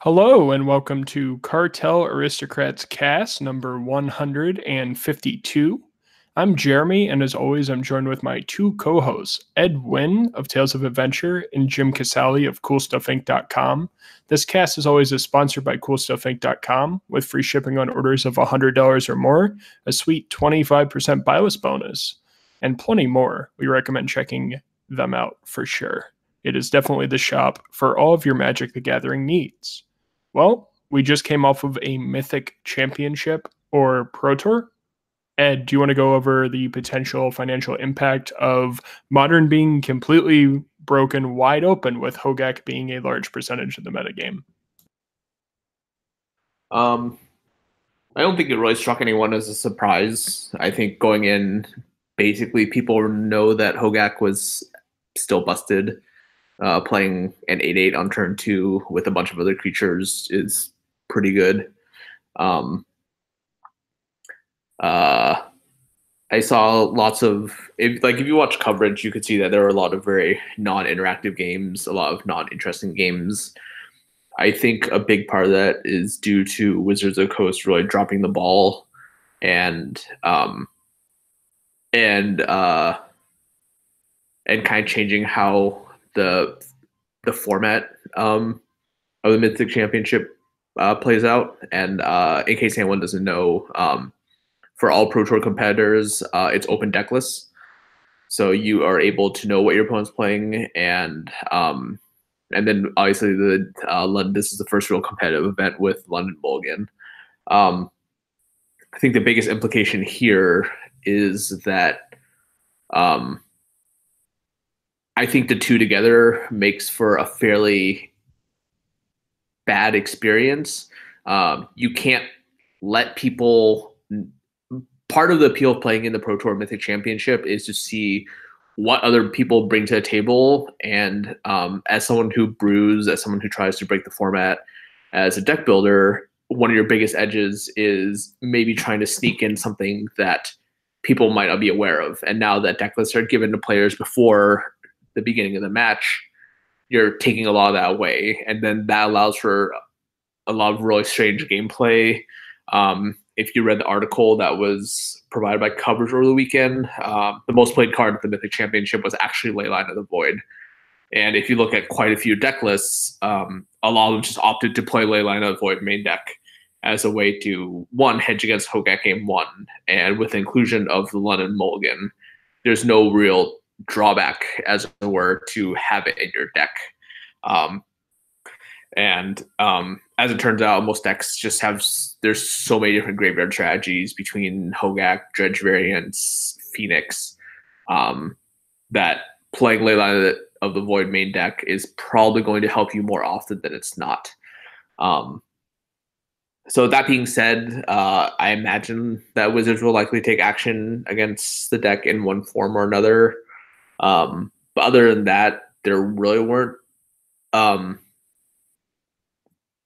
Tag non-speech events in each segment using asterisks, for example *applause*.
Hello and welcome to Cartel Aristocrats cast number 152. I'm Jeremy, and as always, I'm joined with my two co hosts, Ed Wynn of Tales of Adventure and Jim Casali of CoolStuffInc.com. This cast, as always, is sponsored by CoolStuffInc.com with free shipping on orders of $100 or more, a sweet 25% buy list bonus, and plenty more. We recommend checking them out for sure. It is definitely the shop for all of your Magic the Gathering needs. Well, we just came off of a Mythic Championship or Pro Tour Ed, do you want to go over the potential financial impact of modern being completely broken wide open with Hogaak being a large percentage of the metagame? Um, I don't think it really struck anyone as a surprise. I think going in, basically, people know that Hogaak was still busted. Uh, playing an 8 8 on turn two with a bunch of other creatures is pretty good. Um, uh, I saw lots of if, like if you watch coverage, you could see that there are a lot of very non-interactive games, a lot of non-interesting games. I think a big part of that is due to Wizards of Coast really dropping the ball and um and uh and kind of changing how the the format um of the Mythic Championship uh, plays out. And uh, in case anyone doesn't know, um, for all Pro Tour competitors, uh, it's open decklist. So you are able to know what your opponent's playing, and um, and then obviously the uh, London. This is the first real competitive event with London Mulligan. Um, I think the biggest implication here is that um, I think the two together makes for a fairly bad experience. Um, you can't let people part of the appeal of playing in the Pro Tour Mythic Championship is to see what other people bring to the table. And um, as someone who brews, as someone who tries to break the format, as a deck builder, one of your biggest edges is maybe trying to sneak in something that people might not be aware of. And now that deck lists are given to players before the beginning of the match, you're taking a lot of that away. And then that allows for a lot of really strange gameplay. Um, if you read the article that was provided by coverage over the weekend, um, the most played card at the Mythic Championship was actually Leyline of the Void. And if you look at quite a few deck lists, um, a lot of them just opted to play Leyline of the Void main deck as a way to one hedge against Hogaak game one, and with inclusion of the London Mulligan, there's no real drawback, as it were, to have it in your deck. Um, and um, as it turns out, most decks just have there's so many different graveyard strategies between Hogaak, Dredge variants, Phoenix, um, that playing Leyline of the, of the Void main deck is probably going to help you more often than it's not. Um, so that being said, uh, I imagine that Wizards will likely take action against the deck in one form or another. Um, but other than that, there really weren't um,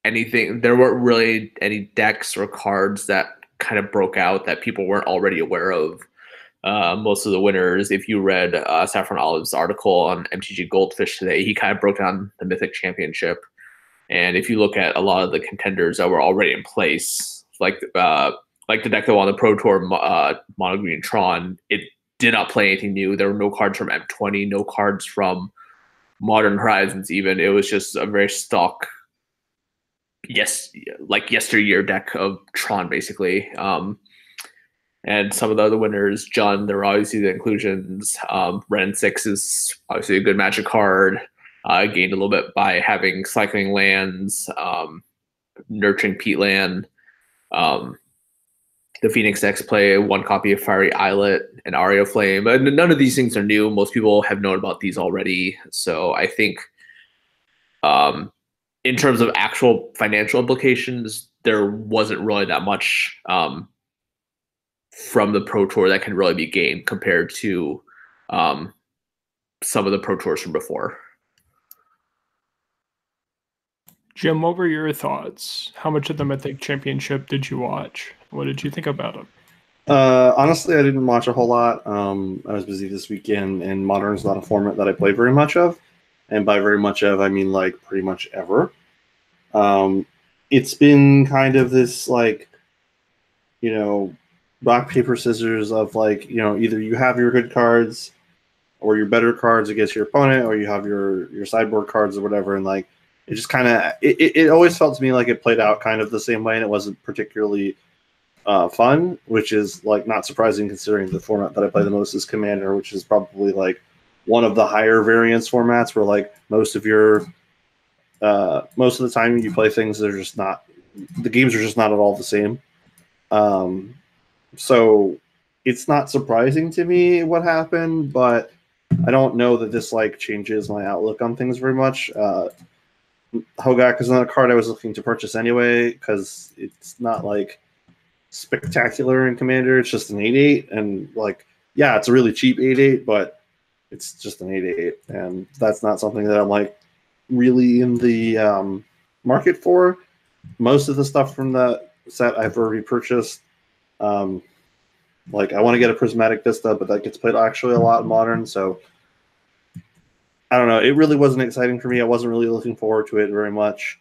anything. There weren't really any decks or cards that kind of broke out that people weren't already aware of. Uh, most of the winners, if you read uh, Saffron Olive's article on MTG Goldfish today, he kind of broke down the Mythic Championship. And if you look at a lot of the contenders that were already in place, like uh, like the deck that won the Pro Tour uh, Mono Green Tron, it did not play anything new. There were no cards from M20, no cards from Modern Horizons. Even it was just a very stock yes, like yesteryear deck of Tron, basically. Um, and some of the other winners, John, there are obviously the inclusions. Um, Ren 6 is obviously a good magic card. Uh, gained a little bit by having cycling lands, um, nurturing peatland. Um, the Phoenix X play one copy of Fiery Islet and Aria Flame. But none of these things are new. Most people have known about these already. So I think um, in terms of actual financial implications, there wasn't really that much um, from the Pro Tour that can really be gained compared to um, some of the Pro Tours from before. Jim, what were your thoughts? How much of the Mythic Championship did you watch? What did you think about it? Uh, honestly, I didn't watch a whole lot. Um, I was busy this weekend, and Modern is not a format that I play very much of. And by very much of, I mean like pretty much ever. Um, it's been kind of this like, you know, rock paper scissors of like you know either you have your good cards or your better cards against your opponent, or you have your your sideboard cards or whatever, and like it just kind of it, it always felt to me like it played out kind of the same way, and it wasn't particularly uh, fun, which is like not surprising considering the format that I play the most is Commander, which is probably like one of the higher variance formats where like most of your uh, most of the time you play things that are just not the games are just not at all the same. Um, so it's not surprising to me what happened, but I don't know that this like changes my outlook on things very much. Uh, Hogaak is not a card I was looking to purchase anyway because it's not like spectacular in Commander. It's just an 8 8. And like, yeah, it's a really cheap 8 8, but it's just an 8 8. And that's not something that I'm like really in the um, market for. Most of the stuff from the set I've already purchased. Um, like I want to get a prismatic vista, but that gets played actually a lot in modern. So I don't know. It really wasn't exciting for me. I wasn't really looking forward to it very much.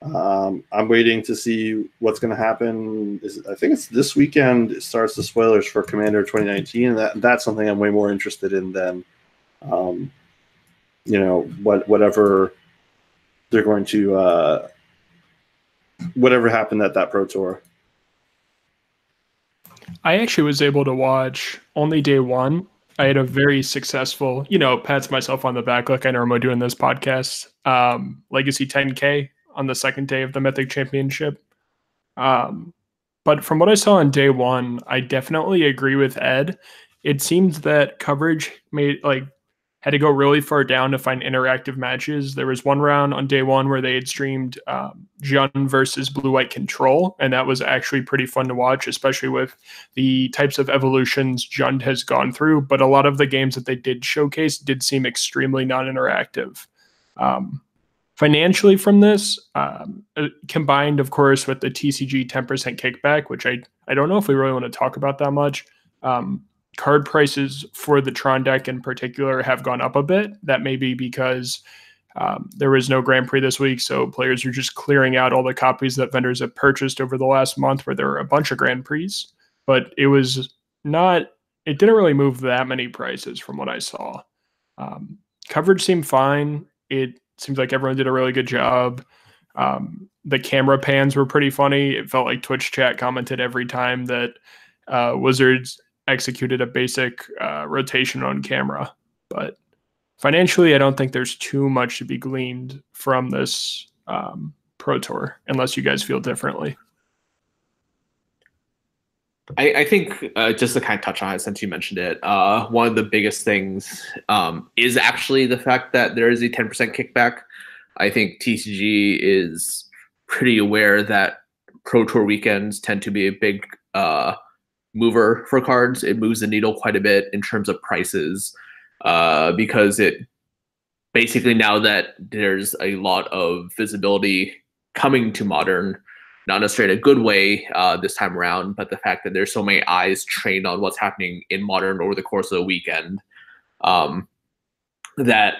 Um, I'm waiting to see what's going to happen. Is, I think it's this weekend. It starts the spoilers for Commander 2019, and that that's something I'm way more interested in than, um, you know, what whatever they're going to, uh, whatever happened at that Pro Tour. I actually was able to watch only day one. I had a very successful, you know, pats myself on the back like I normally do in this podcast. Um, Legacy 10K on the second day of the Mythic Championship. Um, but from what I saw on day one, I definitely agree with Ed. It seems that coverage made like had to go really far down to find interactive matches. There was one round on day one where they had streamed um, Jund versus Blue White Control, and that was actually pretty fun to watch, especially with the types of evolutions Jund has gone through. But a lot of the games that they did showcase did seem extremely non interactive. Um, financially, from this, um, uh, combined, of course, with the TCG 10% kickback, which I, I don't know if we really want to talk about that much. Um, card prices for the Tron deck in particular have gone up a bit. That may be because um, there was no Grand Prix this week, so players are just clearing out all the copies that vendors have purchased over the last month, where there were a bunch of Grand Prix. But it was not. It didn't really move that many prices from what I saw. Um, coverage seemed fine. It seems like everyone did a really good job. Um, the camera pans were pretty funny. It felt like Twitch chat commented every time that uh, Wizards executed a basic uh, rotation on camera. But financially, I don't think there's too much to be gleaned from this um, Pro Tour, unless you guys feel differently. I, I think uh, just to kind of touch on it since you mentioned it, uh, one of the biggest things um, is actually the fact that there is a 10% kickback. I think TCG is pretty aware that Pro Tour weekends tend to be a big uh, mover for cards. It moves the needle quite a bit in terms of prices uh, because it basically now that there's a lot of visibility coming to modern, not necessarily a good way uh, this time around, but the fact that there's so many eyes trained on what's happening in modern over the course of the weekend, um, that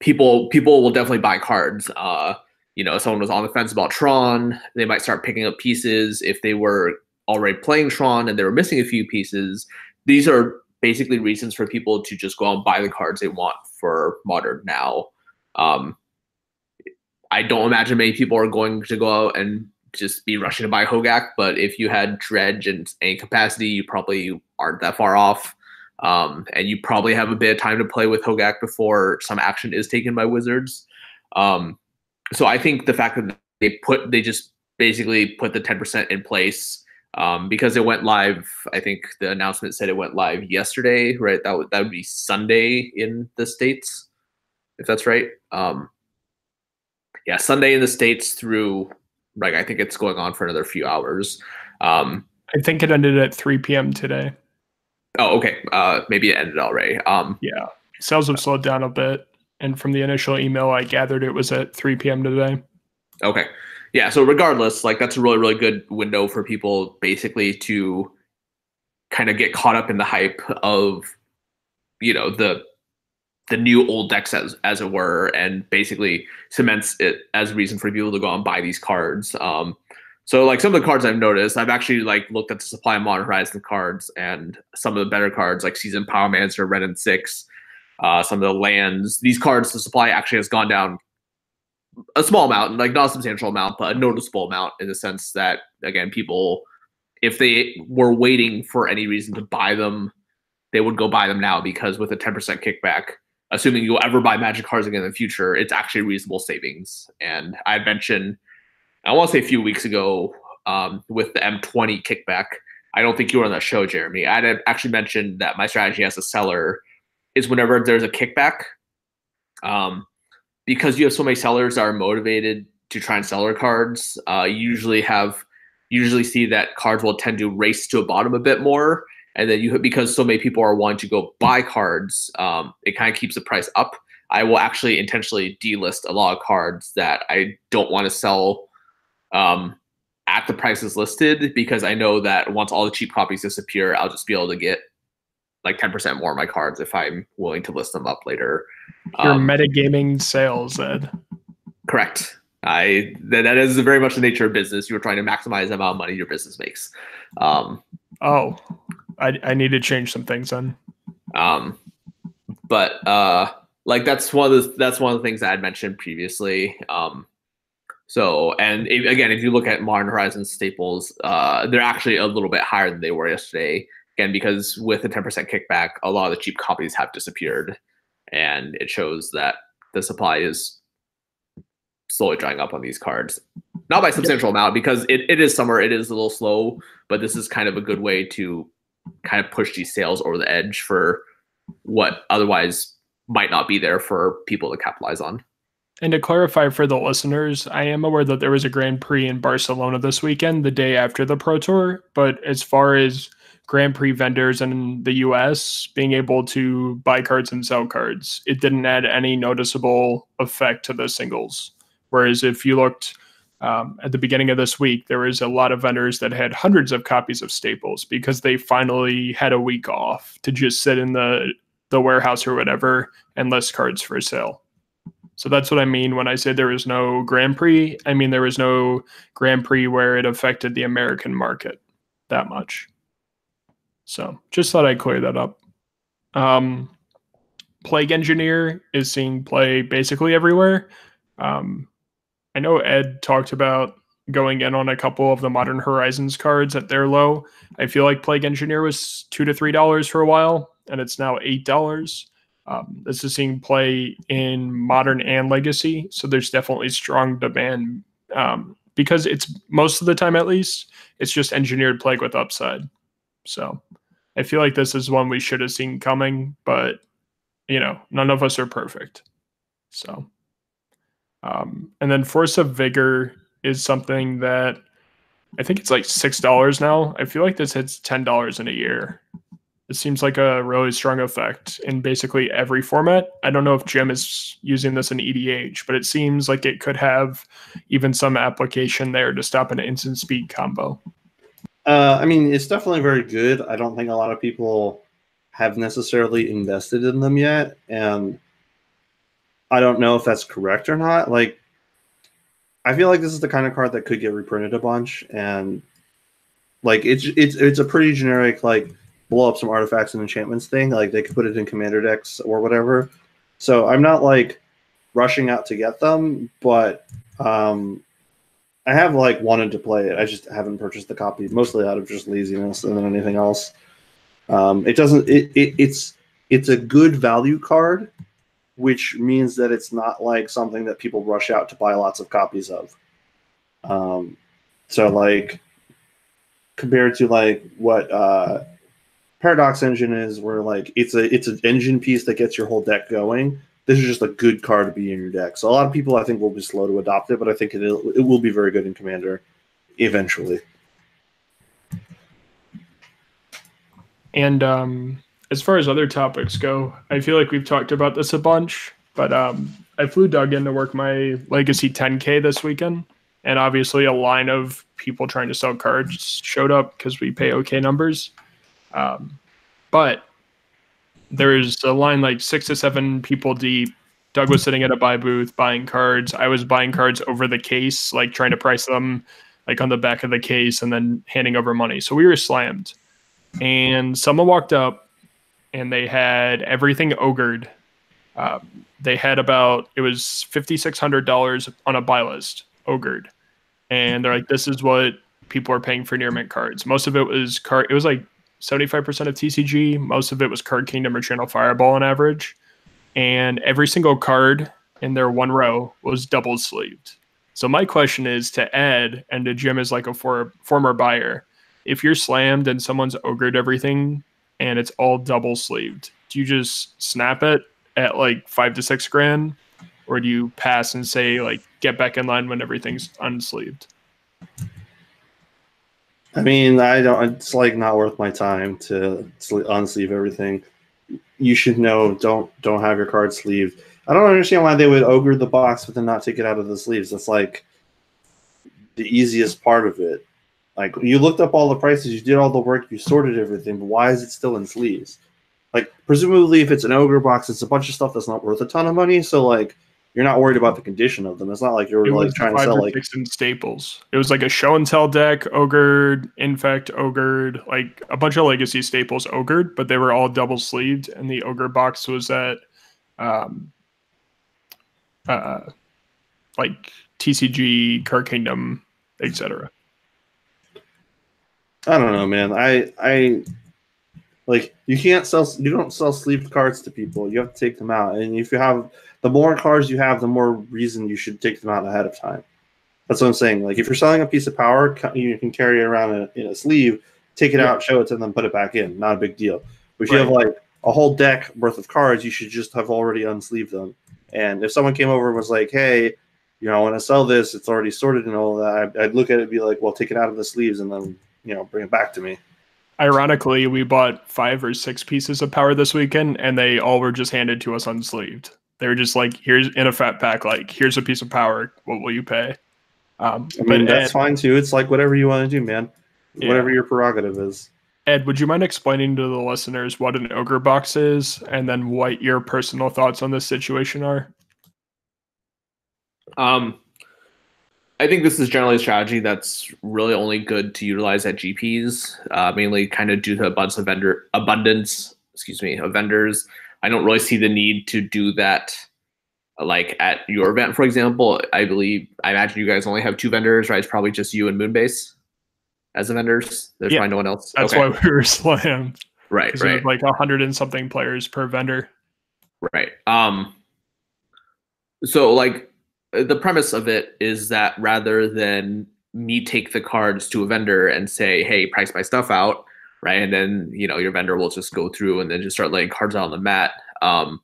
people people will definitely buy cards. Uh, you know, if someone was on the fence about Tron, they might start picking up pieces. If they were already playing Tron and they were missing a few pieces, these are basically reasons for people to just go out and buy the cards they want for Modern now. Um, I don't imagine many people are going to go out and just be rushing to buy Hogaak, but if you had Dredge and any capacity, you probably aren't that far off. Um, and you probably have a bit of time to play with Hogaak before some action is taken by Wizards. Um, so I think the fact that they put they just basically put the 10% in place um, because it went live. I think the announcement said it went live yesterday, right? That would that would be Sunday in the states, if that's right. Um, yeah, Sunday in the states through like I think it's going on for another few hours. Um, I think it ended at 3 p.m. today. Oh, okay. Uh, maybe it ended already. Um, yeah, sales have slowed down a bit, and from the initial email I gathered, it was at 3 p.m. today. Okay yeah, so regardless, like that's a really, really good window for people basically to kind of get caught up in the hype of, you know, the the new old decks as as it were, and basically cements it as a reason for people to go and buy these cards. Um, so like some of the cards I've noticed, I've actually like looked at the supply of Modern Horizon cards and some of the better cards like Seasoned Pyromancer, Wrenn and Six, uh, some of the lands. These cards, the supply actually has gone down a small amount, like not a substantial amount, but a noticeable amount in the sense that again, people if they were waiting for any reason to buy them, they would go buy them now because with a 10% kickback, assuming you'll ever buy magic cards again in the future, it's actually reasonable savings. And I mentioned I want to say a few weeks ago um, with the M20 kickback. I don't think you were on that show, Jeremy. I had actually mentioned that my strategy as a seller is whenever there's a kickback, um, because you have so many sellers that are motivated to try and sell their cards. Uh, usually have usually see that cards will tend to race to a bottom a bit more, and then you because so many people are wanting to go buy cards, um, it kind of keeps the price up. I will actually intentionally delist a lot of cards that I don't want to sell um, at the prices listed because I know that once all the cheap copies disappear, I'll just be able to get like 10% more of my cards if I'm willing to list them up later. Your um, metagaming sales, Ed. Correct. I that, that is very much the nature of business. You're trying to maximize the amount of money your business makes. Um, oh, I, I need to change some things then. Um, but uh, like that's one of the that's one of the things I had mentioned previously. Um, so, and if, again, if you look at Modern Horizon staples, uh, they're actually a little bit higher than they were yesterday. Again, because with a 10% kickback, a lot of the cheap copies have disappeared. And it shows that the supply is slowly drying up on these cards. Not by substantial amount, because it, it is summer, it is a little slow, but this is kind of a good way to kind of push these sales over the edge for what otherwise might not be there for people to capitalize on. And to clarify for the listeners, I am aware that there was a Grand Prix in Barcelona this weekend, the day after the Pro Tour. But as far as Grand Prix vendors in the US being able to buy cards and sell cards, it didn't add any noticeable effect to the singles. Whereas if you looked um, at the beginning of this week, there was a lot of vendors that had hundreds of copies of Staples because they finally had a week off to just sit in the the warehouse or whatever and list cards for sale. So that's what I mean when I say there was no Grand Prix. I mean there was no Grand Prix where it affected the American market that much. So just thought I'd clear that up. Um, Plague Engineer is seeing play basically everywhere. Um, I know Ed talked about going in on a couple of the Modern Horizons cards at their low. I feel like Plague Engineer was two to three dollars for a while, and it's now eight dollars. Um, this is seeing play in modern and legacy, so there's definitely strong demand um, because it's most of the time, at least, it's just engineered plague with upside. So I feel like this is one we should have seen coming, but you know, none of us are perfect. So, um, and then Force of Vigor is something that I think it's like six dollars now. I feel like this hits ten dollars in a year. It seems like a really strong effect in basically every format. I don't know if Jim is using this in EDH, but it seems like it could have even some application there to stop an instant speed combo. Uh, I mean, it's definitely very good. I don't think a lot of people have necessarily invested in them yet, and I don't know if that's correct or not. Like, I feel like this is the kind of card that could get reprinted a bunch, and like it's it's it's a pretty generic like blow up some artifacts and enchantments thing. Like they could put it in commander decks or whatever. So I'm not like rushing out to get them, but um, I have like wanted to play it. I just haven't purchased the copy, mostly out of just laziness and anything else. Um, it doesn't. It, it it's it's a good value card, which means that it's not like something that people rush out to buy lots of copies of. Um, so like compared to like what uh, Paradox Engine is where like it's a it's an engine piece that gets your whole deck going. This is just a good card to be in your deck. So a lot of people I think will be slow to adopt it, but I think it it will be very good in Commander eventually. And um, as far as other topics go, I feel like we've talked about this a bunch, but um, I flew Doug in to work my Legacy 10K this weekend, and obviously a line of people trying to sell cards showed up because we pay okay numbers. Um, but there was a line like six to seven people deep. Doug was sitting at a buy booth buying cards. I was buying cards over the case, like trying to price them like on the back of the case and then handing over money. So we were slammed. And someone walked up and they had everything ogred. Um, they had about it was fifty six hundred dollars on a buy list, ogred, and they're like, "This is what people are paying for near mint cards." Most of it was card. It was like seventy five percent of TCG. Most of it was Card Kingdom or Channel Fireball on average, and every single card in their one row was double sleeved. So my question is to Ed and to Jim as like a for, former buyer, if you're slammed and someone's ogred everything and it's all double sleeved, do you just snap it at like five to six grand, or do you pass and say like get back in line when everything's unsleeved? I mean, I don't. It's like not worth my time to unsleeve everything. You should know. Don't don't have your card sleeved. I don't understand why they would ogre the box but then not take it out of the sleeves. That's like the easiest part of it. Like you looked up all the prices, you did all the work, you sorted everything, but why is it still in sleeves? like presumably if it's an ogre box, it's a bunch of stuff that's not worth a ton of money. So like you're not worried about the condition of them. It's not like you're it like trying to sell like staples. It was like a show and tell deck, ogred, infect, ogred, like a bunch of legacy staples ogred, but they were all double sleeved, and the ogre box was at um uh like TCG, Card Kingdom, etc. I don't know, man. I I like you can't sell, you don't sell sleeved cards to people. You have to take them out, and if you have the more cards you have, the more reason you should take them out ahead of time. That's what I'm saying. Like if you're selling a piece of power, you can carry it around in a, in a sleeve, take it yeah. out, show it to them, put it back in. Not a big deal. But if right. you have like a whole deck worth of cards, you should just have already unsleeved them. And if someone came over and was like, "Hey, you know, I want to sell this. It's already sorted and all that," I'd, I'd look at it and be like, "Well, take it out of the sleeves and then you know bring it back to me." Ironically, we bought five or six pieces of power this weekend, and they all were just handed to us unsleeved. They were just like, "Here's in a fat pack. Like, here's a piece of power. What will you pay?" Um, I mean, that's Ed, fine too. It's like whatever you want to do, man. Yeah. Whatever your prerogative is. Ed, would you mind explaining to the listeners what an ogre box is, and then what your personal thoughts on this situation are? Um, I think this is generally a strategy that's really only good to utilize at GPs, uh, mainly kind of due to abundance of vendor abundance, excuse me, of vendors. I don't really see the need to do that, like at your event, for example. I believe I imagine you guys only have two vendors, right? It's probably just you and Moonbase as the vendors. There's yeah, probably no one else. That's okay. why we were *laughs* slammed. Right, right. Like a hundred and something players per vendor. Right. Um. So like the premise of it is that rather than me take the cards to a vendor and say, "Hey, price my stuff out," right, and then you know your vendor will just go through and then just start laying cards out on the mat. Um,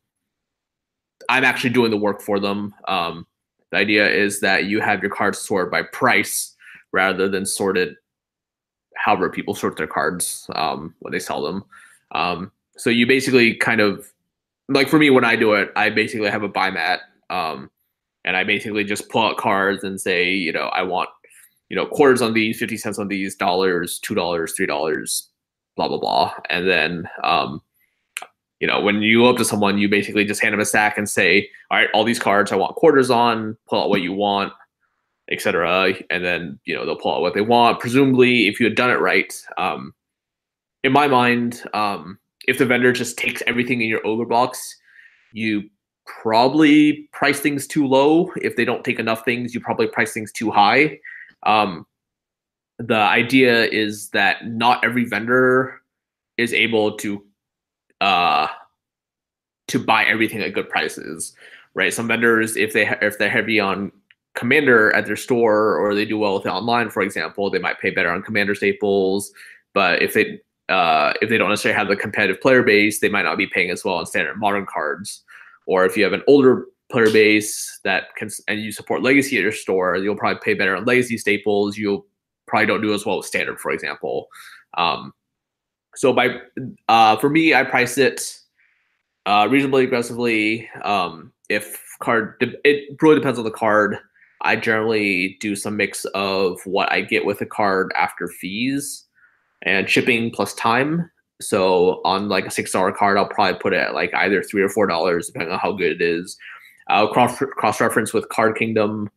I'm actually doing the work for them. Um, the idea is that you have your cards sorted by price rather than sorted however people sort their cards um, when they sell them. Um, so you basically kind of like for me when I do it, I basically have a buy mat. Um, and I basically just pull out cards and say, you know, I want, you know, quarters on these, fifty cents on these, dollars, two dollars, three dollars, blah blah blah, and then, um, you know, when you go up to someone, you basically just hand them a stack and say, all right, all these cards I want quarters on, pull out what you want, etc., and then you know they'll pull out what they want. Presumably, if you had done it right, um, in my mind, um, if the vendor just takes everything in your ogre box, you probably price things too low. If they don't take enough things, you probably price things too high. Um, the idea is that not every vendor is able to uh, to buy everything at good prices, right? Some vendors, if they if they're heavy on Commander at their store or they do well with it online, for example, they might pay better on Commander staples. But if they uh, if they don't necessarily have the competitive player base, they might not be paying as well on standard modern cards or if you have an older player base that can and you support legacy at your store, you'll probably pay better on legacy staples. You'll probably don't do as well with standard, for example. Um, so by uh, for me, I price it uh, reasonably aggressively. Um, if card, it really depends on the card. I generally do some mix of what I get with a card after fees and shipping plus time. So on like a six dollar card, I'll probably put it at like either three or four dollars, depending on how good it is. Uh, cross cross reference with Card Kingdom.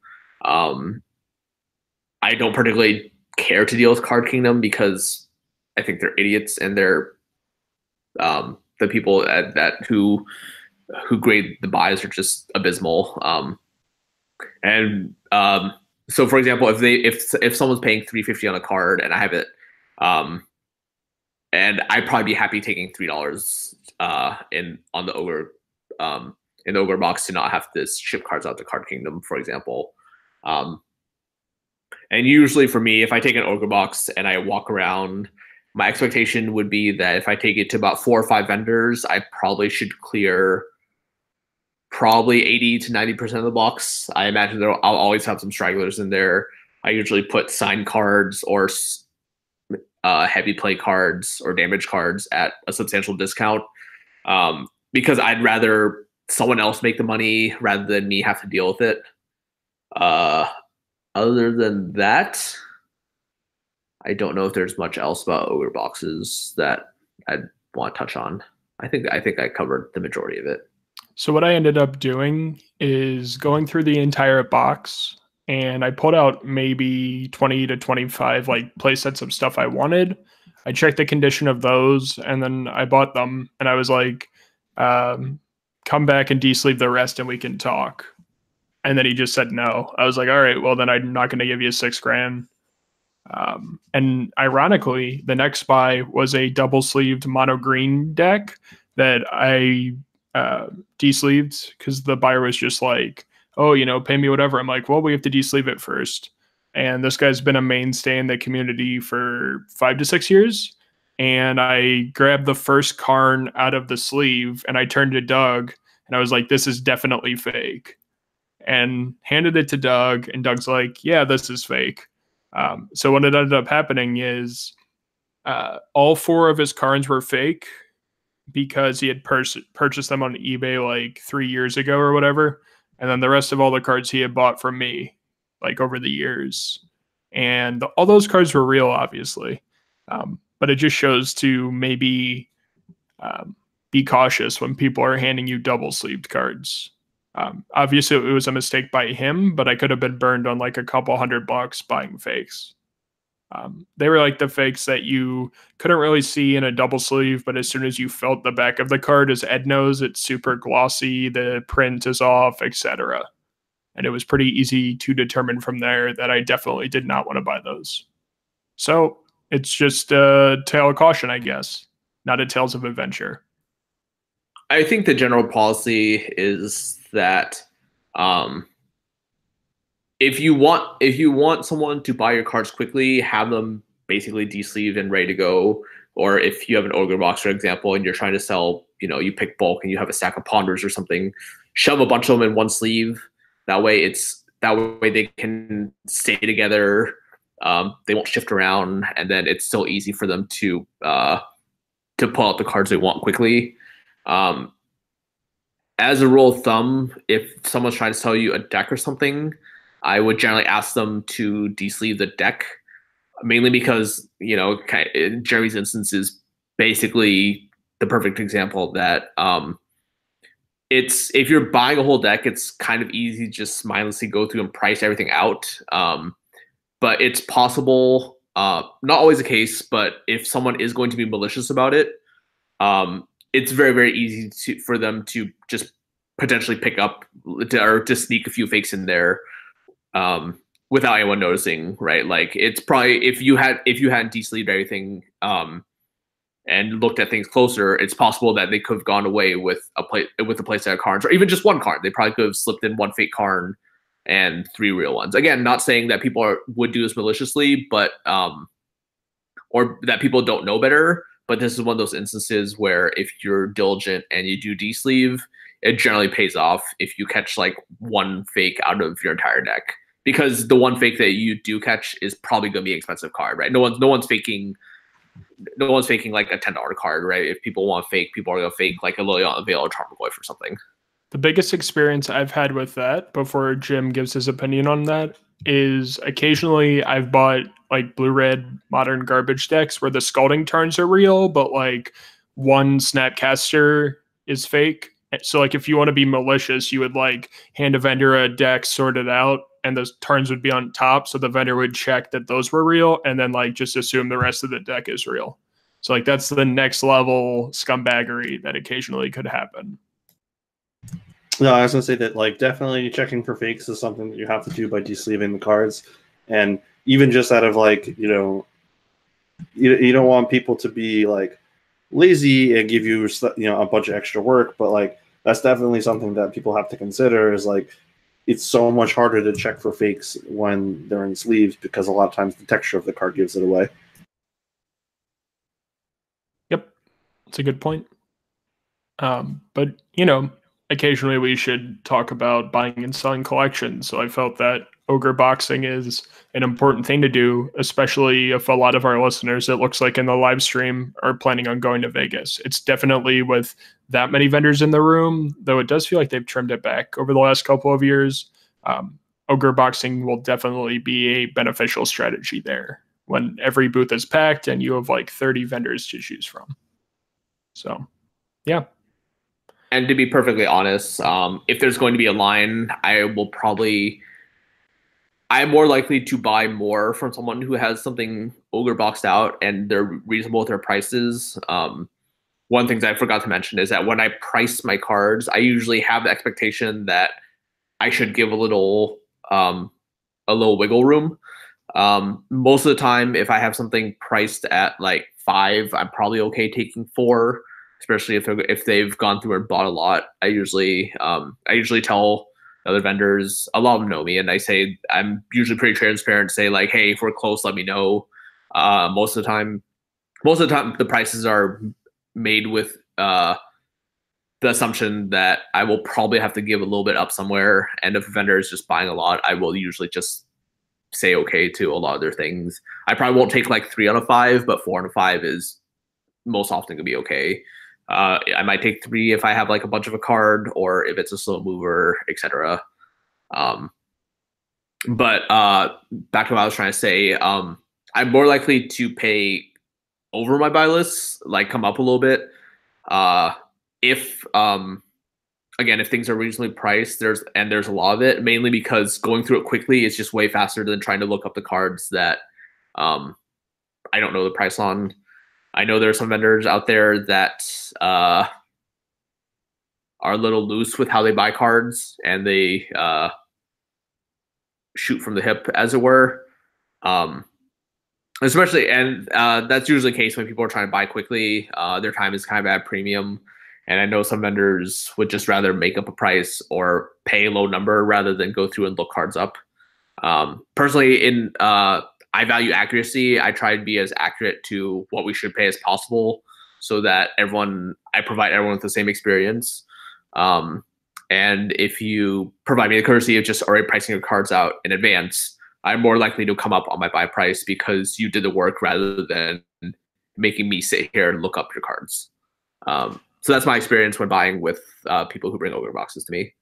Um, I don't particularly care to deal with Card Kingdom because I think they're idiots and they're um, the people at, that who who grade the buys are just abysmal. Um, and um, so, for example, if they if if someone's paying three fifty on a card and I have it, um, and I'd probably be happy taking three dollars uh, in on the ogre um, in the box to not have to ship cards out to Card Kingdom, for example. Um, and usually for me, if I take an ogre box and I walk around, my expectation would be that if I take it to about four or five vendors, I probably should clear probably 80 to 90% of the box. I imagine there I'll always have some stragglers in there. I usually put signed cards or uh, heavy play cards or damage cards at a substantial discount um, because I'd rather someone else make the money rather than me have to deal with it. Uh, other than that, I don't know if there's much else about ogre boxes that I'd want to touch on. I think I think I covered the majority of it. So what I ended up doing is going through the entire box and I pulled out maybe 20 to 25 like play sets of stuff I wanted. I checked the condition of those and then I bought them and I was like, um, come back and de-sleeve the rest and we can talk. And then he just said no. I was like, all right, well then I'm not going to give you six grand. Um, and ironically, the next buy was a double sleeved mono green deck that I uh, de-sleeved because the buyer was just like, "Oh, you know, pay me whatever." I'm like, "Well, we have to de-sleeve it first. And this guy's been a mainstay in the community for five to six years. And I grabbed the first Karn out of the sleeve and I turned to Doug and I was like, "This is definitely fake." And handed it to Doug, and Doug's like, "Yeah, this is fake." Um, so what ended up happening is uh, all four of his cards were fake because he had purchased them on eBay like three years ago or whatever. And then the rest of all the cards he had bought from me like over the years. And all those cards were real, obviously. Um, but it just shows to maybe um, be cautious when people are handing you double sleeved cards. Um, obviously, it was a mistake by him, but I could have been burned on like a couple hundred bucks buying fakes. Um, they were like the fakes that you couldn't really see in a double sleeve, but as soon as you felt the back of the card, as Ed knows, it's super glossy, the print is off, etc. And it was pretty easy to determine from there that I definitely did not want to buy those. So it's just a tale of caution, I guess, not a tales of adventure. I think the general policy is that um, if you want if you want someone to buy your cards quickly, have them basically de-sleeved and ready to go. Or if you have an ogre box, for example, and you're trying to sell, you know, you pick bulk and you have a stack of ponders or something, shove a bunch of them in one sleeve. That way, it's that way they can stay together. Um, they won't shift around, and then it's still easy for them to uh, to pull out the cards they want quickly. Um, as a rule of thumb, if someone's trying to sell you a deck or something, I would generally ask them to de-sleeve the deck, mainly because you know Jeremy's instance is basically the perfect example that um, it's if you're buying a whole deck, it's kind of easy to just mindlessly go through and price everything out. Um, but it's possible, uh, not always the case, but if someone is going to be malicious about it, um, it's very very easy to, for them to just potentially pick up or to sneak a few fakes in there um, without anyone noticing, right? Like it's probably if you had if you hadn't de-sleeved everything um, and looked at things closer, it's possible that they could have gone away with a play with a playset of cards or even just one card. They probably could have slipped in one fake card and three real ones. Again, not saying that people are, would do this maliciously, but um, or that people don't know better. But this is one of those instances where if you're diligent and you do D sleeve, it generally pays off if you catch like one fake out of your entire deck because the one fake that you do catch is probably to be an expensive card, right? No one's no one's faking no one's faking like a ten dollar card, right? If people want fake, people are gonna fake like a Liliana Veil or Tarmogoyf or something. The biggest experience I've had with that before Jim gives his opinion on that is occasionally I've bought like blue red modern garbage decks where the Scalding Tarns are real, but like one snapcaster is fake. So like if you want to be malicious, you would like hand a vendor a deck sorted out and those tarns would be on top. So the vendor would check that those were real and then like just assume the rest of the deck is real. So like that's the next level scumbaggery that occasionally could happen. No, I was gonna say that like definitely checking for fakes is something that you have to do by desleeving the cards, and even just out of like you know, you, you don't want people to be like lazy and give you you know a bunch of extra work, but like that's definitely something that people have to consider is like it's so much harder to check for fakes when they're in sleeves because a lot of times the texture of the card gives it away. Yep, that's a good point. Um, but you know, occasionally we should talk about buying and selling collections. So I felt that ogre boxing is an important thing to do, especially if a lot of our listeners, it looks like in the live stream, are planning on going to Vegas. It's definitely with that many vendors in the room, though it does feel like they've trimmed it back over the last couple of years. Um, ogre boxing will definitely be a beneficial strategy there when every booth is packed and you have like 30 vendors to choose from. So, yeah, and to be perfectly honest, um, if there's going to be a line, I will probably. I'm more likely to buy more from someone who has something ogre boxed out and they're reasonable with their prices. Um, one thing I forgot to mention is that when I price my cards, I usually have the expectation that I should give a little um, a little wiggle room. Um, most of the time, if I have something priced at like five, I'm probably okay taking four especially if if they've gone through and bought a lot. I usually um, I usually tell other vendors. A lot of them know me, and I say I'm usually pretty transparent. Say like, hey, if we're close, let me know. Uh, most of the time, most of the time, the prices are made with uh, the assumption that I will probably have to give a little bit up somewhere. And if a vendor is just buying a lot, I will usually just say okay to a lot of their things. I probably won't take like three out of five, but four out of five is most often gonna be okay. Uh, I might take three if I have like a bunch of a card or if it's a slow mover, etc. Um, but uh, back to what I was trying to say, um, I'm more likely to pay over my buy list, like come up a little bit. Uh, if um, again, if things are reasonably priced, there's and there's a lot of it, mainly because going through it quickly is just way faster than trying to look up the cards that um, I don't know the price on. I know there are some vendors out there that uh, are a little loose with how they buy cards and they uh, shoot from the hip, as it were. Um, especially, and uh, that's usually the case when people are trying to buy quickly. Uh, their time is kind of at premium. And I know some vendors would just rather make up a price or pay a low number rather than go through and look cards up. Um, personally, in uh, I value accuracy. I try to be as accurate to what we should pay as possible so that everyone, I provide everyone with the same experience. Um, and if you provide me the courtesy of just already pricing your cards out in advance, I'm more likely to come up on my buy price because you did the work rather than making me sit here and look up your cards. Um, so that's my experience when buying with uh, people who bring over boxes to me.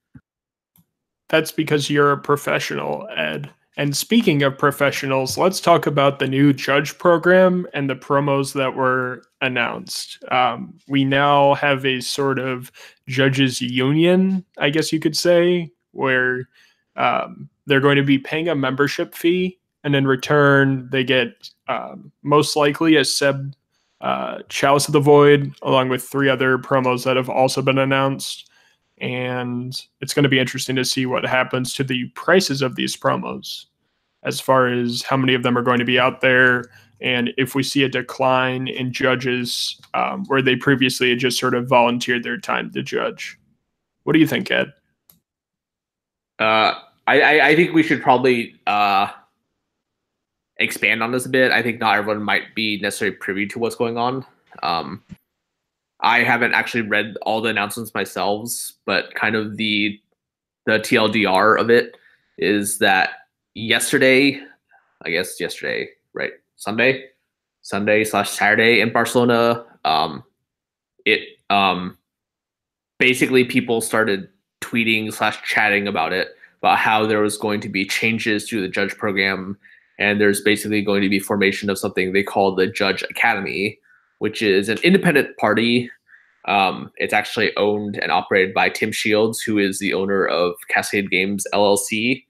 That's because you're a professional, Ed. And speaking of professionals, let's talk about the new judge program and the promos that were announced. Um, we now have a sort of judges union, I guess you could say, where um, they're going to be paying a membership fee, and in return, they get um, most likely a Seb uh, Chalice of the Void, along with three other promos that have also been announced and it's going to be interesting to see what happens to the prices of these promos as far as how many of them are going to be out there. And if we see a decline in judges um, where they previously had just sort of volunteered their time to judge. What do you think ed? Uh, I, I think we should probably uh, expand on this a bit. I think not everyone might be necessarily privy to what's going on. Um, I haven't actually read all the announcements myself, but kind of the the TLDR of it is that yesterday, I guess yesterday, right? Sunday, Sunday slash Saturday in Barcelona, um, it um, basically people started tweeting slash chatting about it, about how there was going to be changes to the judge program, and there's basically going to be formation of something they call the Judge Academy, which is an independent party. Um, it's actually owned and operated by Tim Shields, who is the owner of Cascade Games LLC.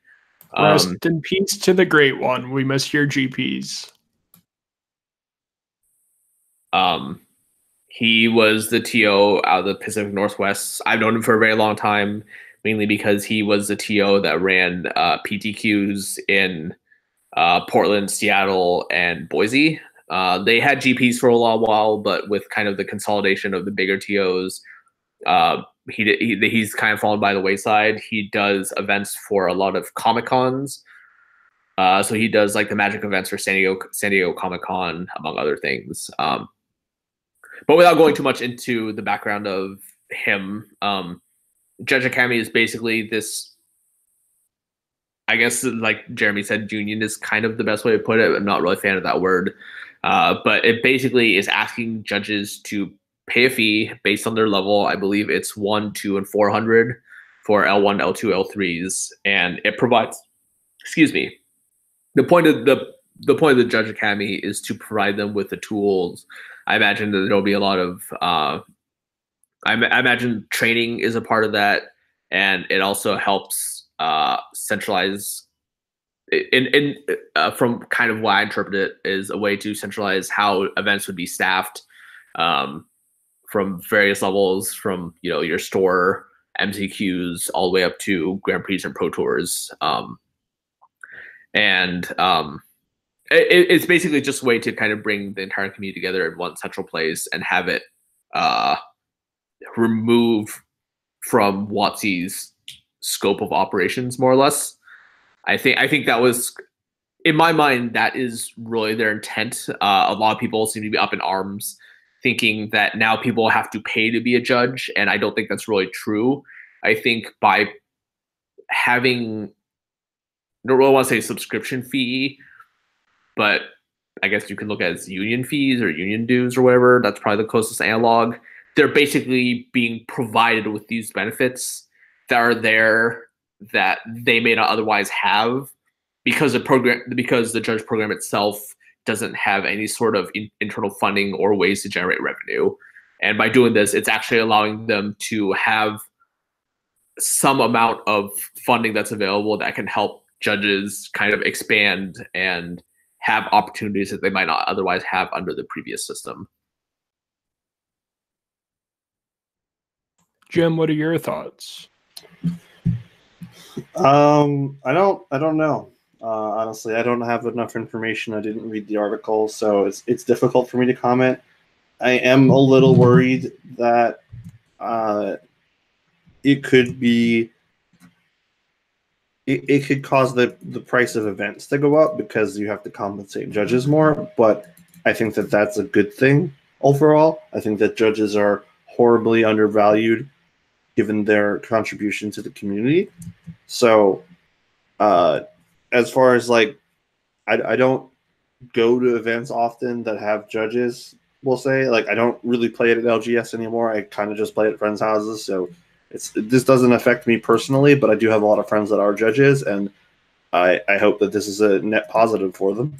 Um, Rest in peace to the great one. We miss your GPs. Um, he was the TO out of the Pacific Northwest. I've known him for a very long time, mainly because he was the TO that ran uh, PTQs in uh, Portland, Seattle, and Boise. Uh, they had GPs for a long while, but with kind of the consolidation of the bigger TOs, uh, he, he he's kind of fallen by the wayside. He does events for a lot of comic cons. Uh, so he does like the magic events for San Diego San Diego Comic Con, among other things. Um, but without going too much into the background of him, um, Judge Academy is basically this. I guess, like Jeremy said, union is kind of the best way to put it. I'm not really a fan of that word, uh, but it basically is asking judges to pay a fee based on their level. I believe it's one, two, and four hundred for L1, L2, L3s, and it provides. Excuse me. The point of the the point of the Judge Academy is to provide them with the tools I imagine that there'll be a lot of. Uh, I, I, imagine training is a part of that, and it also helps uh, centralize. In in uh, from kind of why I interpret it is a way to centralize how events would be staffed, um, from various levels, from you know your store MCQs all the way up to Grand Prix and Pro Tours. Um, and um, it, it's basically just a way to kind of bring the entire community together in one central place and have it uh, remove from WotC's scope of operations, more or less. I think I think that was, in my mind, that is really their intent. Uh, a lot of people seem to be up in arms, thinking that now people have to pay to be a judge, and I don't think that's really true. I think by having, I don't really want to say subscription fee, but I guess you can look at as union fees or union dues or whatever. That's probably the closest analog. They're basically being provided with these benefits that are there that they may not otherwise have because the program because the judge program itself doesn't have any sort of in, internal funding or ways to generate revenue. And by doing this, it's actually allowing them to have some amount of funding that's available that can help judges kind of expand and have opportunities that they might not otherwise have under the previous system. Jim, what are your thoughts? Um, I don't, I don't know. Uh, honestly, I don't have enough information. I didn't read the article, so it's it's difficult for me to comment. I am a little worried that uh, it could be it, it could cause the, the price of events to go up because you have to compensate judges more. But I think that that's a good thing overall. I think that judges are horribly undervalued given their contribution to the community. So, uh, as far as like, I, I don't go to events often that have judges. We'll say like I don't really play it at LGS anymore. I kind of just play at friends' houses. So it's this doesn't affect me personally, but I do have a lot of friends that are judges, and I I hope that this is a net positive for them.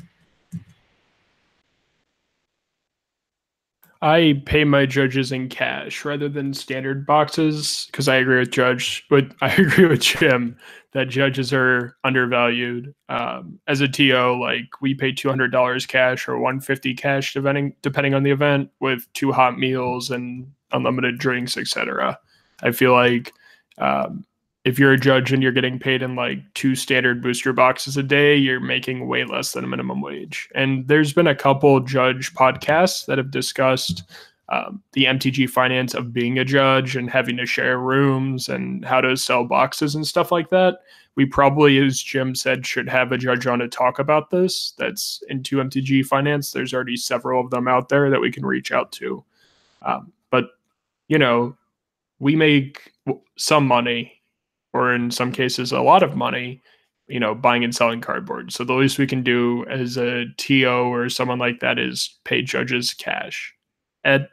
I pay my judges in cash rather than standard boxes because I agree with Judge, but *laughs* I agree with Jim that judges are undervalued. Um, as a TO, like we pay two hundred dollars cash or one fifty cash, depending depending on the event, with two hot meals and unlimited drinks, etc. I feel like um, if you're a judge and you're getting paid in like two standard booster boxes a day, you're making way less than a minimum wage. And there's been a couple judge podcasts that have discussed um, the MTG finance of being a judge and having to share rooms and how to sell boxes and stuff like that. We probably, as Jim said, should have a judge on to talk about this. That's into MTG finance. There's already several of them out there that we can reach out to. Um, but you know, we make some money, or in some cases, a lot of money, you know, buying and selling cardboard. So the least we can do as a TO or someone like that is pay judges cash. Ed,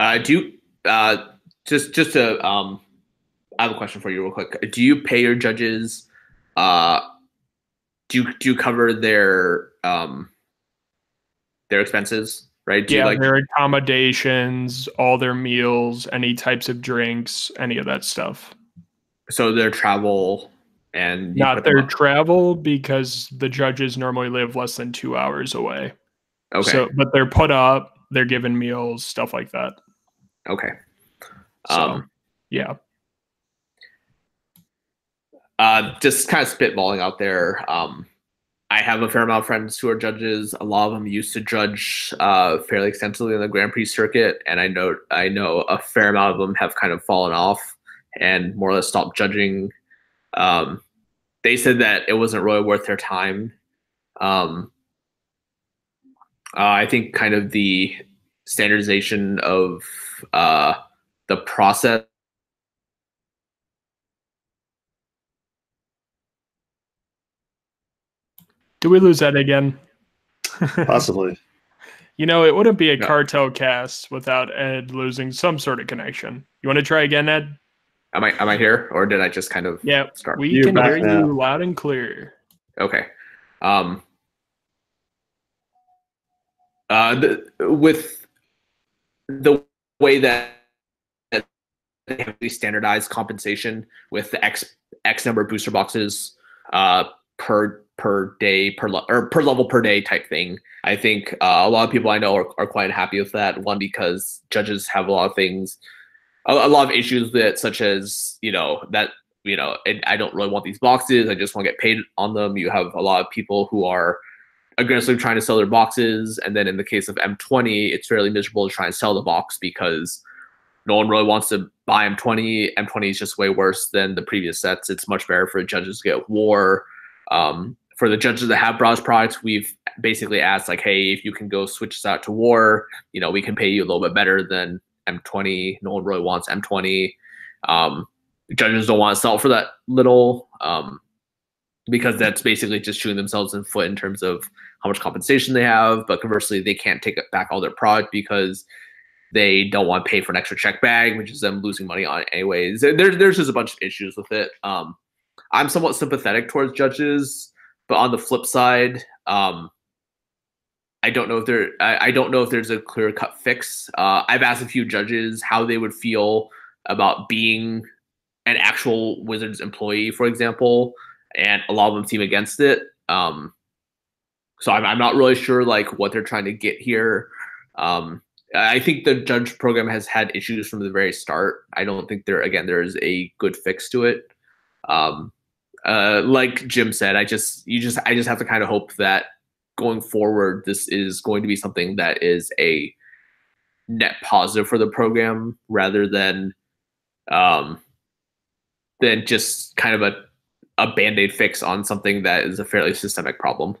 I uh, do uh, just just to um, I have a question for you, real quick. Do you pay your judges? Uh, do you do you cover their um their expenses? Right? Do yeah, you like their accommodations, all their meals, any types of drinks, any of that stuff. So their travel and Not their travel because the judges normally live less than two hours away. okay So, but they're put up, they're given meals, stuff like that. okay. So, Um, yeah. uh, just kind of spitballing out there. Um, I have a fair amount of friends who are judges. A lot of them used to judge uh, fairly extensively in the Grand Prix circuit, and I know I know a fair amount of them have kind of fallen off and more or less stopped judging. Um, they said that it wasn't really worth their time. Um, uh, I think kind of the standardization of uh, the process Do we lose that again? *laughs* Possibly. you know, it wouldn't be a No. cartel cast without Ed losing some sort of connection. You want to try again, Ed? Am I am I here, or did I just kind of Yeah, start? we You're can hear now. you loud and clear. Okay. Um. Uh, the, with the way that that they have these standardized compensation with the X X number of booster boxes uh, per per day per le- or per level per day type thing. I think uh, a lot of people I know are, are quite happy with that. One because judges have a lot of things, a, a lot of issues with it, such as you know that you know I don't really want these boxes. I just want to get paid on them. You have a lot of people who are aggressively trying to sell their boxes, and then in the case of M20, it's fairly miserable to try and sell the box because no one really wants to buy M20. M20 is just way worse than the previous sets. It's much better for judges to get War. Um, for the judges that have browse products, we've basically asked like, hey, if you can go switch this out to War, you know, we can pay you a little bit better than M20. No one really wants M20. Um, judges don't want to sell for that little um, because that's basically just shooting themselves in the foot in terms of how much compensation they have. But conversely, they can't take back all their product because they don't want to pay for an extra check bag, which is them losing money on anyways. There, there's just a bunch of issues with it. Um, I'm somewhat sympathetic towards judges, but on the flip side, um, I don't know if there. I, I don't know if there's a clear cut fix. Uh, I've asked a few judges how they would feel about being an actual Wizards employee, for example, and a lot of them seem against it. Um, so I'm, I'm not really sure like what they're trying to get here. Um, I think the judge program has had issues from the very start. I don't think there again there is a good fix to it. Um, uh, like Jim said, I just you just I just have to kind of hope that going forward this is going to be something that is a net positive for the program rather than um, than just kind of a a band-aid fix on something that is a fairly systemic problem.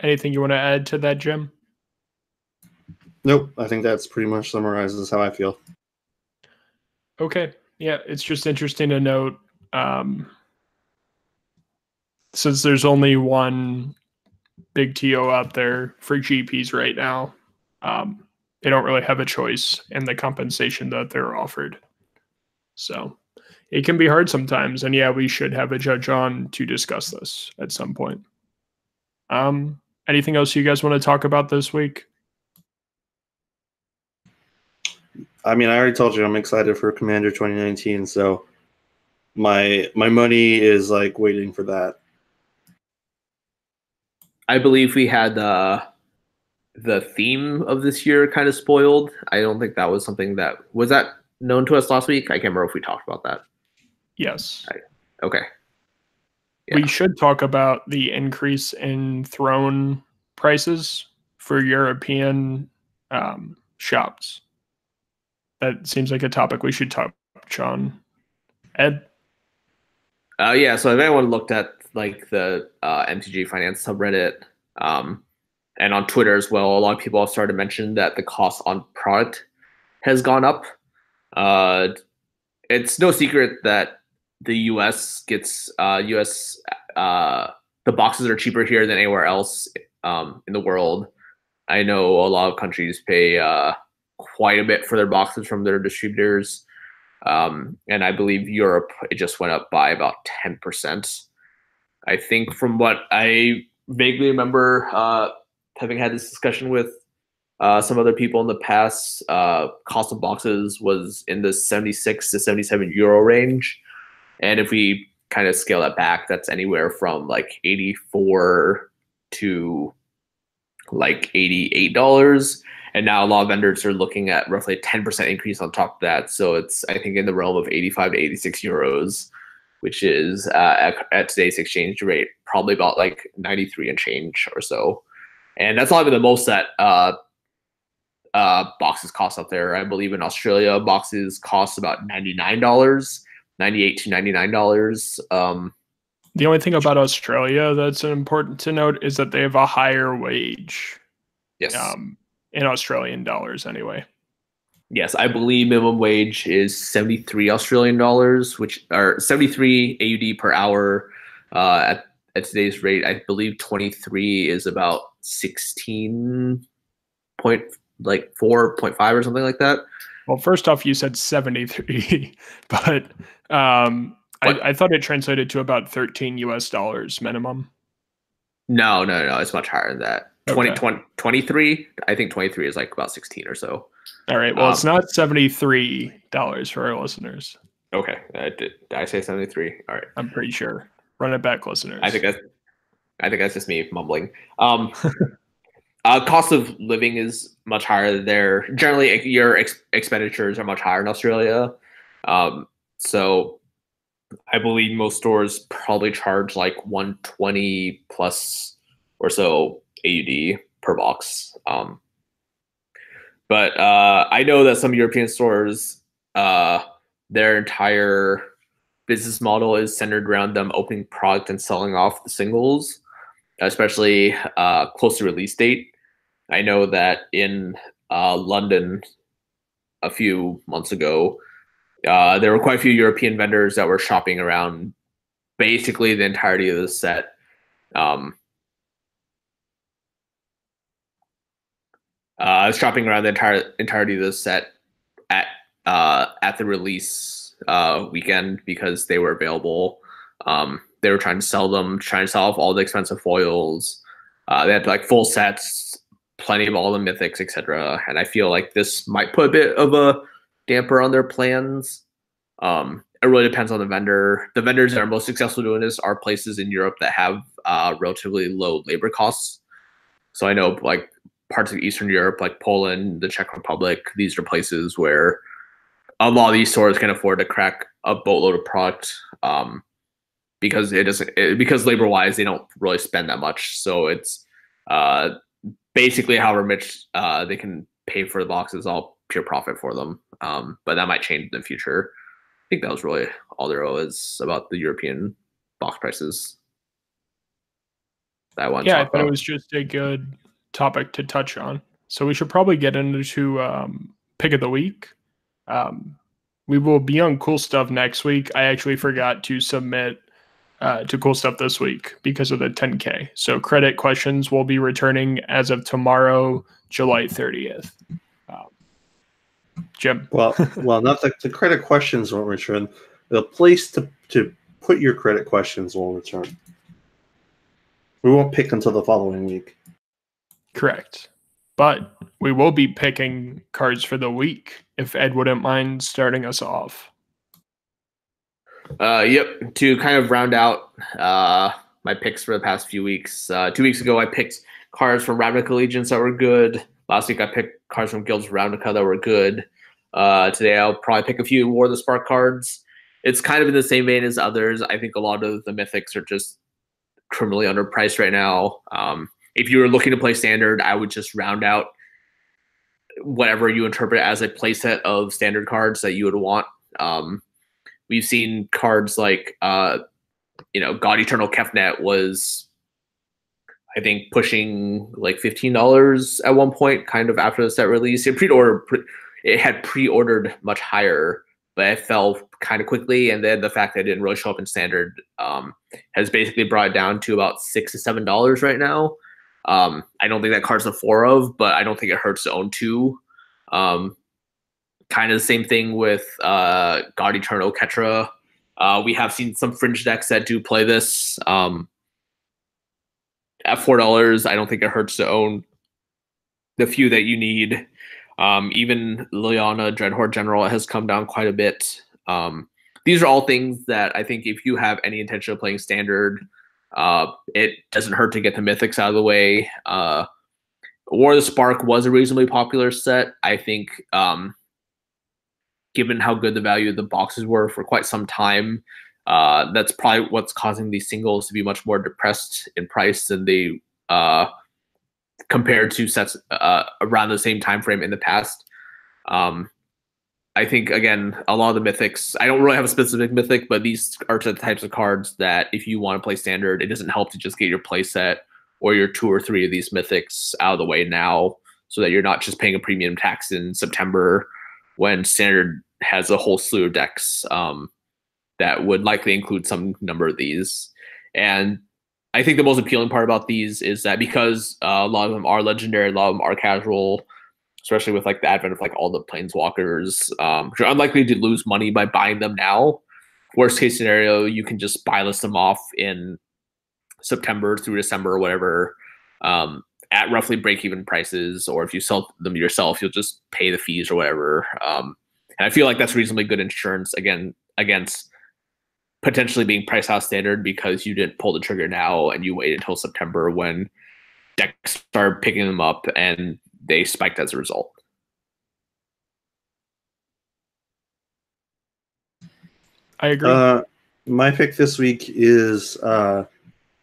Anything you want to add to that, Jim? Nope. I think that's pretty much summarizes how I feel. Okay. Yeah, it's just interesting to note um, since there's only one big TO out there for GPs right now, um, they don't really have a choice in the compensation that they're offered. So it can be hard sometimes. And yeah, we should have a judge on to discuss this at some point. Um, anything else you guys want to talk about this week? I mean, I already told you I'm excited for Commander 2019, so my my money is like waiting for that. I believe we had uh, the theme of this year kind of spoiled. I don't think that was something that was that known to us last week. I can't remember if we talked about that. Yes. Okay. We should talk about the increase in throne prices for European um, shops. That seems like a topic we should touch on. Ed, Uh, yeah. So if anyone looked at like the uh, MTG Finance subreddit um, and on Twitter as well, a lot of people have started to mention that the cost on product has gone up. Uh, it's no secret that the U.S. gets uh, U.S. Uh, the boxes are cheaper here than anywhere else um, in the world. I know a lot of countries pay uh, quite a bit for their boxes from their distributors. Um, and I believe Europe it just went up by about ten percent. I think from what I vaguely remember uh, having had this discussion with uh, some other people in the past, uh, cost of boxes was in the 76 to 77 euro range. And if we kind of scale that back, that's anywhere from like 84 to like $88. And now a lot of vendors are looking at roughly a 10% increase on top of that. So it's, I think, in the realm of 85 to 86 euros, which is uh, at, at today's exchange rate, probably about like 93 and change or so. And that's not even the most that uh, uh, boxes cost out there. I believe in Australia, boxes cost about $99, 98 to $99. Um, the only thing about Australia that's important to note is that they have a higher wage. Yes. Um, in Australian dollars, anyway. Yes, I believe minimum wage is 73 Australian dollars, which are 73 AUD per hour. Uh, at, at today's rate, I believe 23 is about 16 point like 4.5 or something like that. Well, first off, you said 73, *laughs* but um, I, I, thought it translated to about 13 US dollars minimum. No, no, no. It's much higher than that. Okay. 20, 20, 23. I think 23 is like about 16 or so. All right. Well, um, it's not $73 for our listeners. Okay. Uh, did, did I say 73? All right. I'm pretty sure. Run it back, listeners. I think that's, I think that's just me mumbling. Um, *laughs* uh, cost of living is much higher there. Generally, your ex- expenditures are much higher in Australia. Um, so I believe most stores probably charge like 120 plus or so AUD per box. Um, but uh, I know that some European stores, uh, their entire business model is centered around them opening product and selling off the singles, especially uh, close to release date. I know that in uh, London a few months ago, uh, there were quite a few European vendors that were shopping around basically the entirety of the set. Um, uh, I was shopping around the entire entirety of the set at uh, at the release uh, weekend because they were available. Um, they were trying to sell them, trying to sell off all the expensive foils. Uh, they had like full sets, plenty of all the mythics, etc. And I feel like this might put a bit of a damper on their plans. Um, it really depends on the vendor. The vendors that are most successful doing this are places in Europe that have uh, relatively low labor costs. So I know like parts of Eastern Europe, like Poland, the Czech Republic, these are places where a lot of these stores can afford to crack a boatload of product um, because it doesn't it, because labor wise they don't really spend that much. So it's uh, basically however much uh, they can pay for the boxes, all pure profit for them. Um, but that might change in the future. I think that was really all there was about the European box prices. That one. Yeah, I thought about. it was just a good topic to touch on. So we should probably get into um, pick of the week. Um, we will be on cool stuff next week. I actually forgot to submit uh, to cool stuff this week because of the 10K. So credit questions will be returning as of tomorrow, July 30th. Um, Jim. Well, well, not the, the credit questions won't return. The place to, to put your credit questions will return. We won't pick until the following week. Correct. But we will be picking cards for the week if Ed wouldn't mind starting us off. Uh, yep. To kind of round out uh, my picks for the past few weeks. Uh, two weeks ago, I picked cards from Ravnica Allegiance that were good. Last week, I picked cards from Guilds Ravnica that were good. Uh, today, I'll probably pick a few War of the Spark cards. It's kind of in the same vein as others. I think a lot of the mythics are just criminally underpriced right now. Um, if you were looking to play standard, I would just round out whatever you interpret as a playset of standard cards that you would want. Um, we've seen cards like, uh, you know, God Eternal Kefnet was, I think, pushing like fifteen dollars at one point, kind of after the set release. It pre-ordered, pre- it had pre-ordered much higher, but it fell kind of quickly. And then the fact that it didn't really show up in standard um, has basically brought it down to about six to seven dollars right now. Um, I don't think that card's a four of, but I don't think it hurts to own two. Um, kind of the same thing with uh, God Eternal Oketra. Uh, we have seen some fringe decks that do play this. Um, at four dollars, I don't think it hurts to own the few that you need. Um, even Liliana Dreadhorde General has come down quite a bit. Um, these are all things that I think if you have any intention of playing standard, uh, it doesn't hurt to get the mythics out of the way. Uh, War of the Spark was a reasonably popular set. I think, um, given how good the value of the boxes were for quite some time, uh, that's probably what's causing these singles to be much more depressed in price than they uh, compared to sets uh, around the same time frame in the past. Um, I think again, a lot of the mythics. I don't really have a specific mythic, but these are the types of cards that if you want to play standard, it doesn't help to just get your play set or your two or three of these mythics out of the way now, so that you're not just paying a premium tax in September when standard has a whole slew of decks um, that would likely include some number of these. And I think the most appealing part about these is that because uh, a lot of them are legendary, a lot of them are casual, especially with like the advent of like all the planeswalkers, um, you're unlikely to lose money by buying them now. Worst case scenario, you can just buy list them off in September through December or whatever um, at roughly break even prices. Or if you sell them yourself, you'll just pay the fees or whatever. Um, and I feel like that's reasonably good insurance again against potentially being price house standard because you didn't pull the trigger now and you waited until September when decks start picking them up and they spiked as a result. I agree. Uh, my pick this week is uh,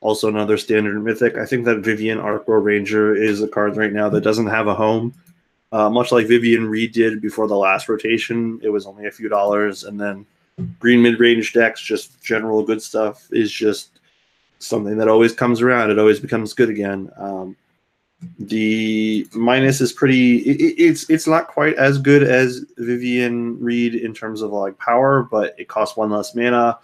also another standard mythic. I think that Vivien Arkbow Ranger is a card right now that doesn't have a home. Uh, much like Vivien Reid did before the last rotation, it was only a few dollars, and then green mid range decks, just general good stuff, is just something that always comes around. It always becomes good again. Um, the minus is pretty. It, it's it's not quite as good as Vivien Reid in terms of like power, but it costs one less mana.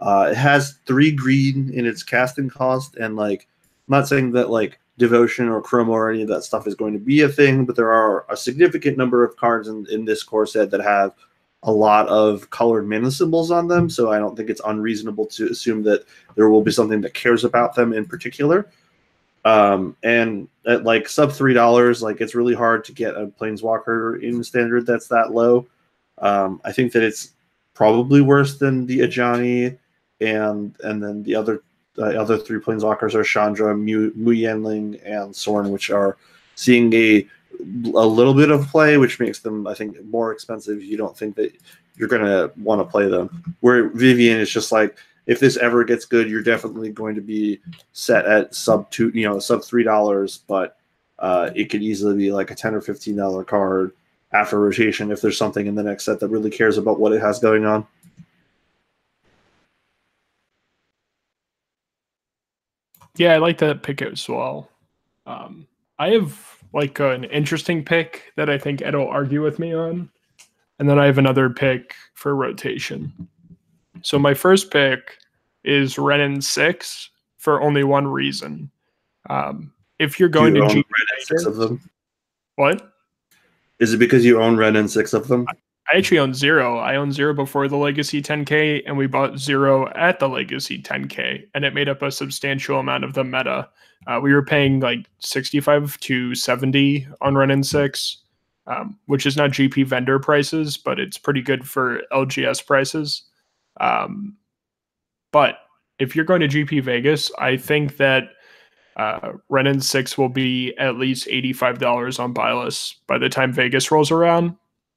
Uh, it has three green in its casting cost, and like I'm not saying that like devotion or chroma or any of that stuff is going to be a thing, but there are a significant number of cards in, in this core set that have a lot of colored mana symbols on them, so I don't think it's unreasonable to assume that there will be something that cares about them in particular. Um, and at like sub three dollars, like it's really hard to get a planeswalker in standard that's that low. Um, I think that it's probably worse than the Ajani, and and then the other the other three planeswalkers are Chandra, Mu, Mu Yanling, and Sorin, which are seeing a a little bit of play, which makes them, I think, more expensive. You don't think that you're to want to play them. Where Vivien is just like, if this ever gets good, you're definitely going to be set at sub two, you know, sub three dollars, but uh, it could easily be like a ten or fifteen dollar card after rotation if there's something in the next set that really cares about what it has going on. Yeah, I like that pick as well. Um, I have like an interesting pick that I think Ed will argue with me on. And then I have another pick for rotation. So my first pick is Wrenn and Six for only one reason. Um, if you're going you to G- six of them. What? Is it because you own Wrenn and Six of them? I actually own zero. I own zero before the Legacy 10K, and we bought zero at the Legacy 10K, and it made up a substantial amount of the meta. Uh, we were paying like 65 to 70 on Wrenn and Six, um, which is not GP vendor prices, but it's pretty good for LGS prices. Um, but if you're going to GP Vegas, I think that uh, Wrenn and Six will be at least $85 on buy by the time Vegas rolls around.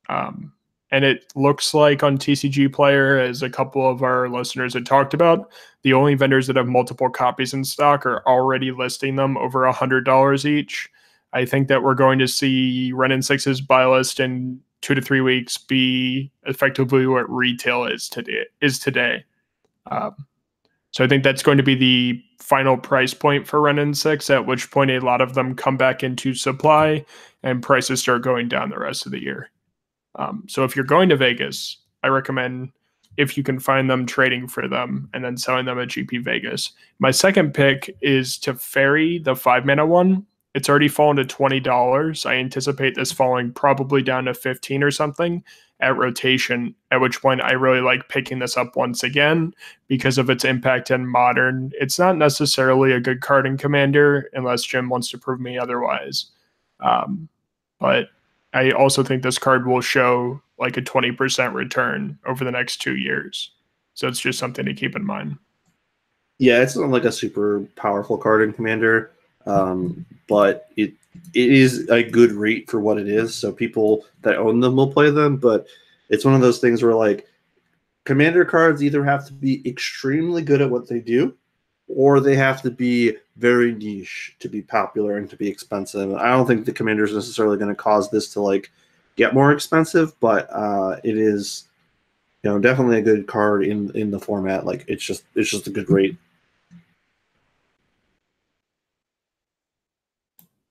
Um, and it looks like on TCG Player, as a couple of our listeners had talked about, the only vendors that have multiple copies in stock are already listing them over a hundred dollars each. I think that we're going to see Wrenn and Six's buy list in two to three weeks be effectively what retail is today. Is today. Um, so I think that's going to be the final price point for Wrenn and Six. At which point, a lot of them come back into supply, and prices start going down the rest of the year. Um, so if you're going to Vegas, I recommend if you can find them trading for them and then selling them at GP Vegas. My second pick is Teferi the five mana one. It's already fallen to twenty dollars. I anticipate this falling probably down to fifteen or something at rotation. At which point, I really like picking this up once again because of its impact in modern. It's not necessarily a good card in commander unless Jim wants to prove me otherwise. Um, but I also think this card will show like a 20% return over the next two years. So it's just something to keep in mind. Yeah, it's not like a super powerful card in Commander, um, but it it is a good rate for what it is. So people that own them will play them, but it's one of those things where like Commander cards either have to be extremely good at what they do, or they have to be very niche to be popular and to be expensive. I don't think the Commander is necessarily going to cause this to like get more expensive, but uh, it is you know definitely a good card in in the format. Like it's just it's just a good rate.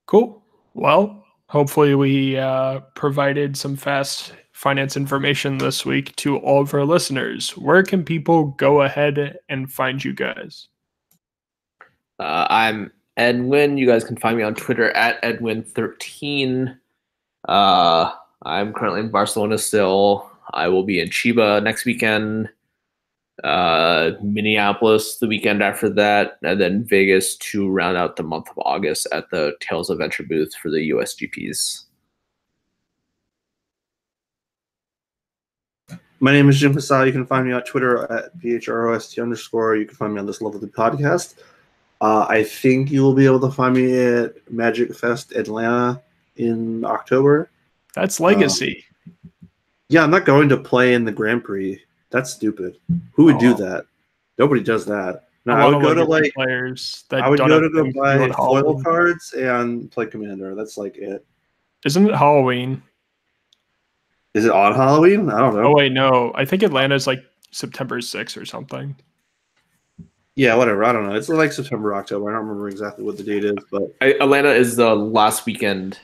Cool. Well, hopefully we uh, provided some fast finance information this week to all of our listeners. Where can people go ahead and find you guys? Uh, I'm Edwin. You guys can find me on Twitter at Edwin13. Uh, I'm currently in Barcelona still. I will be in Chiba next weekend uh, Minneapolis the weekend after that, and then Vegas to round out the month of August at the Tales of Venture booth for the USGPs. My name is Jim Casal. You can find me on Twitter at phrost underscore. You can find me on this lovely the podcast. Uh, I think you will be able to find me at Magic Fest Atlanta in October. That's legacy. Uh, yeah, I'm not going to play in the Grand Prix. That's stupid. Who would oh. do that? Nobody does that. No, I, I would go to like players. That I would go to go buy foil cards and play Commander. That's like it. Isn't it Halloween? Is it on Halloween? I don't know. Oh wait, no. I think Atlanta's like September 6th or something. Yeah, whatever. I don't know. It's like September, October. I don't remember exactly what the date is, but Atlanta is the last weekend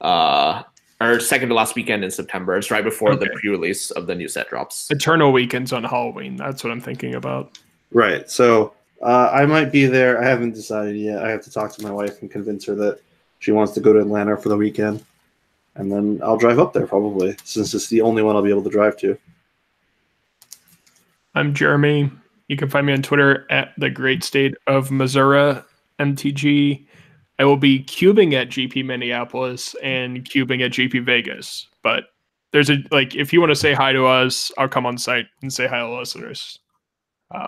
uh or second to last weekend in September. It's right before okay. the pre-release of the new set drops. Eternal weekends on Halloween. That's what I'm thinking about. Right. So uh, I might be there. I haven't decided yet. I have to talk to my wife and convince her that she wants to go to Atlanta for the weekend, and then I'll drive up there probably, since it's the only one I'll be able to drive to. I'm Jeremy. You can find me on Twitter at the Great State of Missouri MTG. I will be cubing at GP Minneapolis and cubing at GP Vegas. But there's a like if you want to say hi to us, I'll come on site and say hi to listeners. Uh,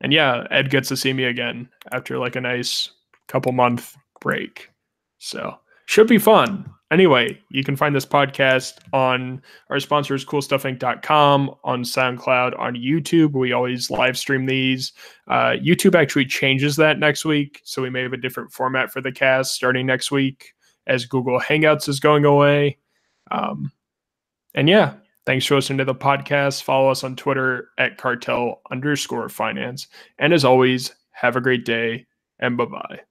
and yeah, Ed gets to see me again after like a nice couple month break. So should be fun. Anyway, you can find this podcast on our sponsors, coolstuffinc.com, on SoundCloud, on YouTube. We always live stream these. Uh, YouTube actually changes that next week. So we may have a different format for the cast starting next week as Google Hangouts is going away. Um, and yeah, thanks for listening to the podcast. Follow us on Twitter at cartel underscore finance. And as always, have a great day and bye bye.